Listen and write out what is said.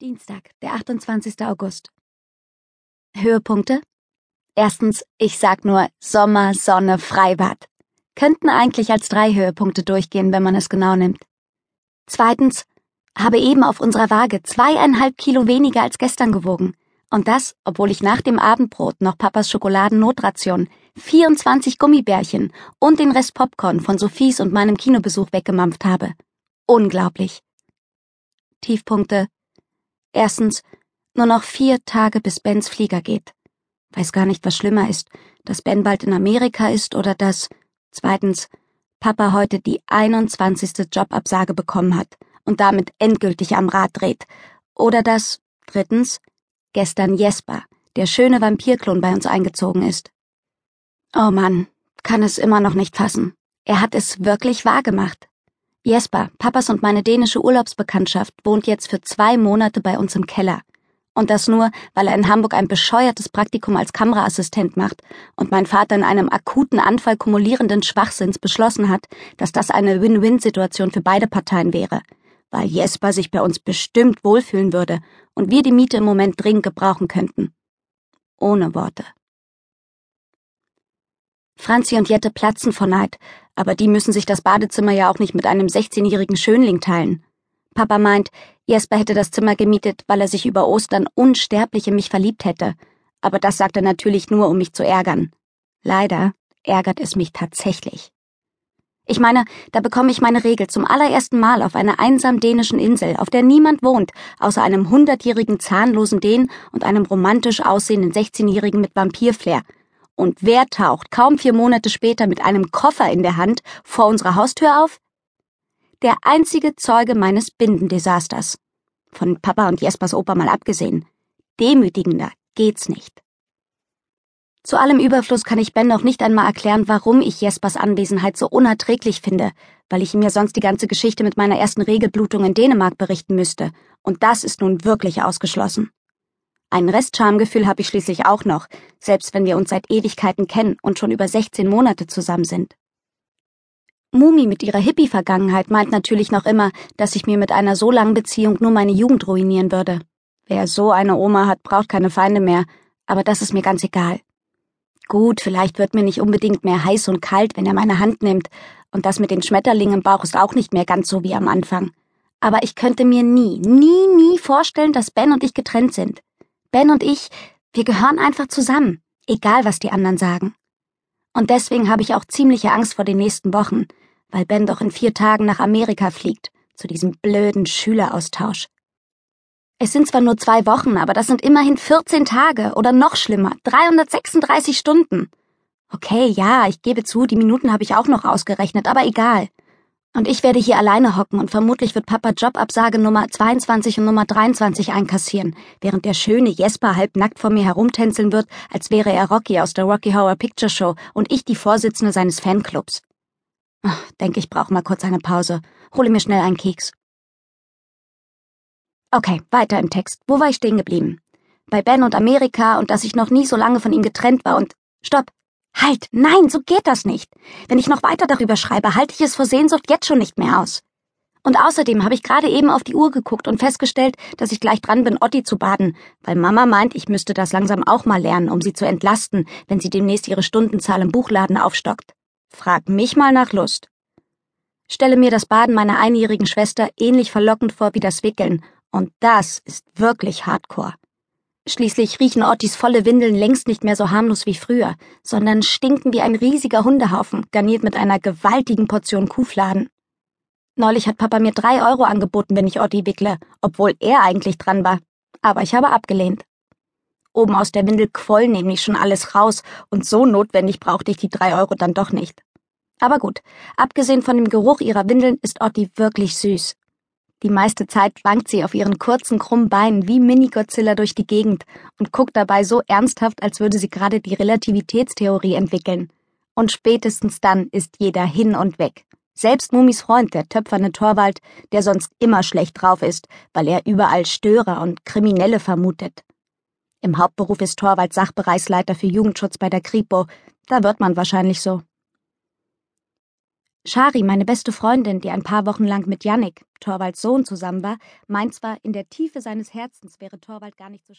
Dienstag, der 28. August. Höhepunkte? Erstens, ich sag nur Sommer, Sonne, Freibad. Könnten eigentlich als drei Höhepunkte durchgehen, wenn man es genau nimmt. Zweitens, habe eben auf unserer Waage zweieinhalb Kilo weniger als gestern gewogen. Und das, obwohl ich nach dem Abendbrot noch Papas Schokoladen-Notration, 24 Gummibärchen und den Rest Popcorn von Sophies und meinem Kinobesuch weggemampft habe. Unglaublich. Tiefpunkte Erstens, nur noch vier Tage bis Bens Flieger geht. Weiß gar nicht, was schlimmer ist, dass Ben bald in Amerika ist oder dass, zweitens, Papa heute die 21. Jobabsage bekommen hat und damit endgültig am Rad dreht. Oder dass, drittens, gestern Jesper, der schöne Vampirklon bei uns eingezogen ist. Oh Mann, kann es immer noch nicht fassen. Er hat es wirklich wahrgemacht. Jesper, Papas und meine dänische Urlaubsbekanntschaft, wohnt jetzt für zwei Monate bei uns im Keller. Und das nur, weil er in Hamburg ein bescheuertes Praktikum als Kameraassistent macht und mein Vater in einem akuten Anfall kumulierenden Schwachsinns beschlossen hat, dass das eine Win-Win-Situation für beide Parteien wäre. Weil Jesper sich bei uns bestimmt wohlfühlen würde und wir die Miete im Moment dringend gebrauchen könnten. Ohne Worte. Franzi und Jette platzen vor Neid, aber die müssen sich das Badezimmer ja auch nicht mit einem 16-jährigen Schönling teilen. Papa meint, Jesper hätte das Zimmer gemietet, weil er sich über Ostern unsterblich in mich verliebt hätte. Aber das sagt er natürlich nur, um mich zu ärgern. Leider ärgert es mich tatsächlich. Ich meine, da bekomme ich meine Regel zum allerersten Mal auf einer einsam dänischen Insel, auf der niemand wohnt, außer einem hundertjährigen zahnlosen Dänen und einem romantisch aussehenden 16-jährigen mit Vampirflair, und wer taucht kaum vier Monate später mit einem Koffer in der Hand vor unserer Haustür auf? Der einzige Zeuge meines Bindendesasters. Von Papa und Jespers Opa mal abgesehen. Demütigender geht's nicht. Zu allem Überfluss kann ich Ben noch nicht einmal erklären, warum ich Jespers Anwesenheit so unerträglich finde, weil ich ihm ja sonst die ganze Geschichte mit meiner ersten Regelblutung in Dänemark berichten müsste, und das ist nun wirklich ausgeschlossen. Ein Restschamgefühl habe ich schließlich auch noch, selbst wenn wir uns seit Ewigkeiten kennen und schon über 16 Monate zusammen sind. Mumi mit ihrer Hippie-Vergangenheit meint natürlich noch immer, dass ich mir mit einer so langen Beziehung nur meine Jugend ruinieren würde. Wer so eine Oma hat, braucht keine Feinde mehr, aber das ist mir ganz egal. Gut, vielleicht wird mir nicht unbedingt mehr heiß und kalt, wenn er meine Hand nimmt, und das mit den Schmetterlingen im Bauch ist auch nicht mehr ganz so wie am Anfang. Aber ich könnte mir nie, nie, nie vorstellen, dass Ben und ich getrennt sind. Ben und ich, wir gehören einfach zusammen, egal was die anderen sagen. Und deswegen habe ich auch ziemliche Angst vor den nächsten Wochen, weil Ben doch in vier Tagen nach Amerika fliegt, zu diesem blöden Schüleraustausch. Es sind zwar nur zwei Wochen, aber das sind immerhin 14 Tage oder noch schlimmer, 336 Stunden. Okay, ja, ich gebe zu, die Minuten habe ich auch noch ausgerechnet, aber egal. Und ich werde hier alleine hocken und vermutlich wird Papa Jobabsage Nummer 22 und Nummer 23 einkassieren, während der schöne Jesper halbnackt vor mir herumtänzeln wird, als wäre er Rocky aus der Rocky Horror Picture Show und ich die Vorsitzende seines Fanclubs. Denke, ich brauche mal kurz eine Pause. Hole mir schnell einen Keks. Okay, weiter im Text. Wo war ich stehen geblieben? Bei Ben und Amerika und dass ich noch nie so lange von ihm getrennt war und... Stopp! Halt, nein, so geht das nicht. Wenn ich noch weiter darüber schreibe, halte ich es vor Sehnsucht jetzt schon nicht mehr aus. Und außerdem habe ich gerade eben auf die Uhr geguckt und festgestellt, dass ich gleich dran bin, Otti zu baden, weil Mama meint, ich müsste das langsam auch mal lernen, um sie zu entlasten, wenn sie demnächst ihre Stundenzahl im Buchladen aufstockt. Frag mich mal nach Lust. Stelle mir das Baden meiner einjährigen Schwester ähnlich verlockend vor wie das Wickeln, und das ist wirklich Hardcore. Schließlich riechen Ottis volle Windeln längst nicht mehr so harmlos wie früher, sondern stinken wie ein riesiger Hundehaufen, garniert mit einer gewaltigen Portion Kuhfladen. Neulich hat Papa mir drei Euro angeboten, wenn ich Otti wickle, obwohl er eigentlich dran war. Aber ich habe abgelehnt. Oben aus der Windel quoll nämlich schon alles raus, und so notwendig brauchte ich die drei Euro dann doch nicht. Aber gut, abgesehen von dem Geruch ihrer Windeln ist Otti wirklich süß. Die meiste Zeit wankt sie auf ihren kurzen, krummen Beinen wie Mini-Godzilla durch die Gegend und guckt dabei so ernsthaft, als würde sie gerade die Relativitätstheorie entwickeln. Und spätestens dann ist jeder hin und weg. Selbst Mumis Freund, der töpferne Torwald, der sonst immer schlecht drauf ist, weil er überall Störer und Kriminelle vermutet. Im Hauptberuf ist Torwald Sachbereichsleiter für Jugendschutz bei der Kripo. Da wird man wahrscheinlich so. Shari, meine beste Freundin, die ein paar Wochen lang mit Yannick, Torvalds Sohn, zusammen war, meint zwar, in der Tiefe seines Herzens wäre Torvald gar nicht so schlimm.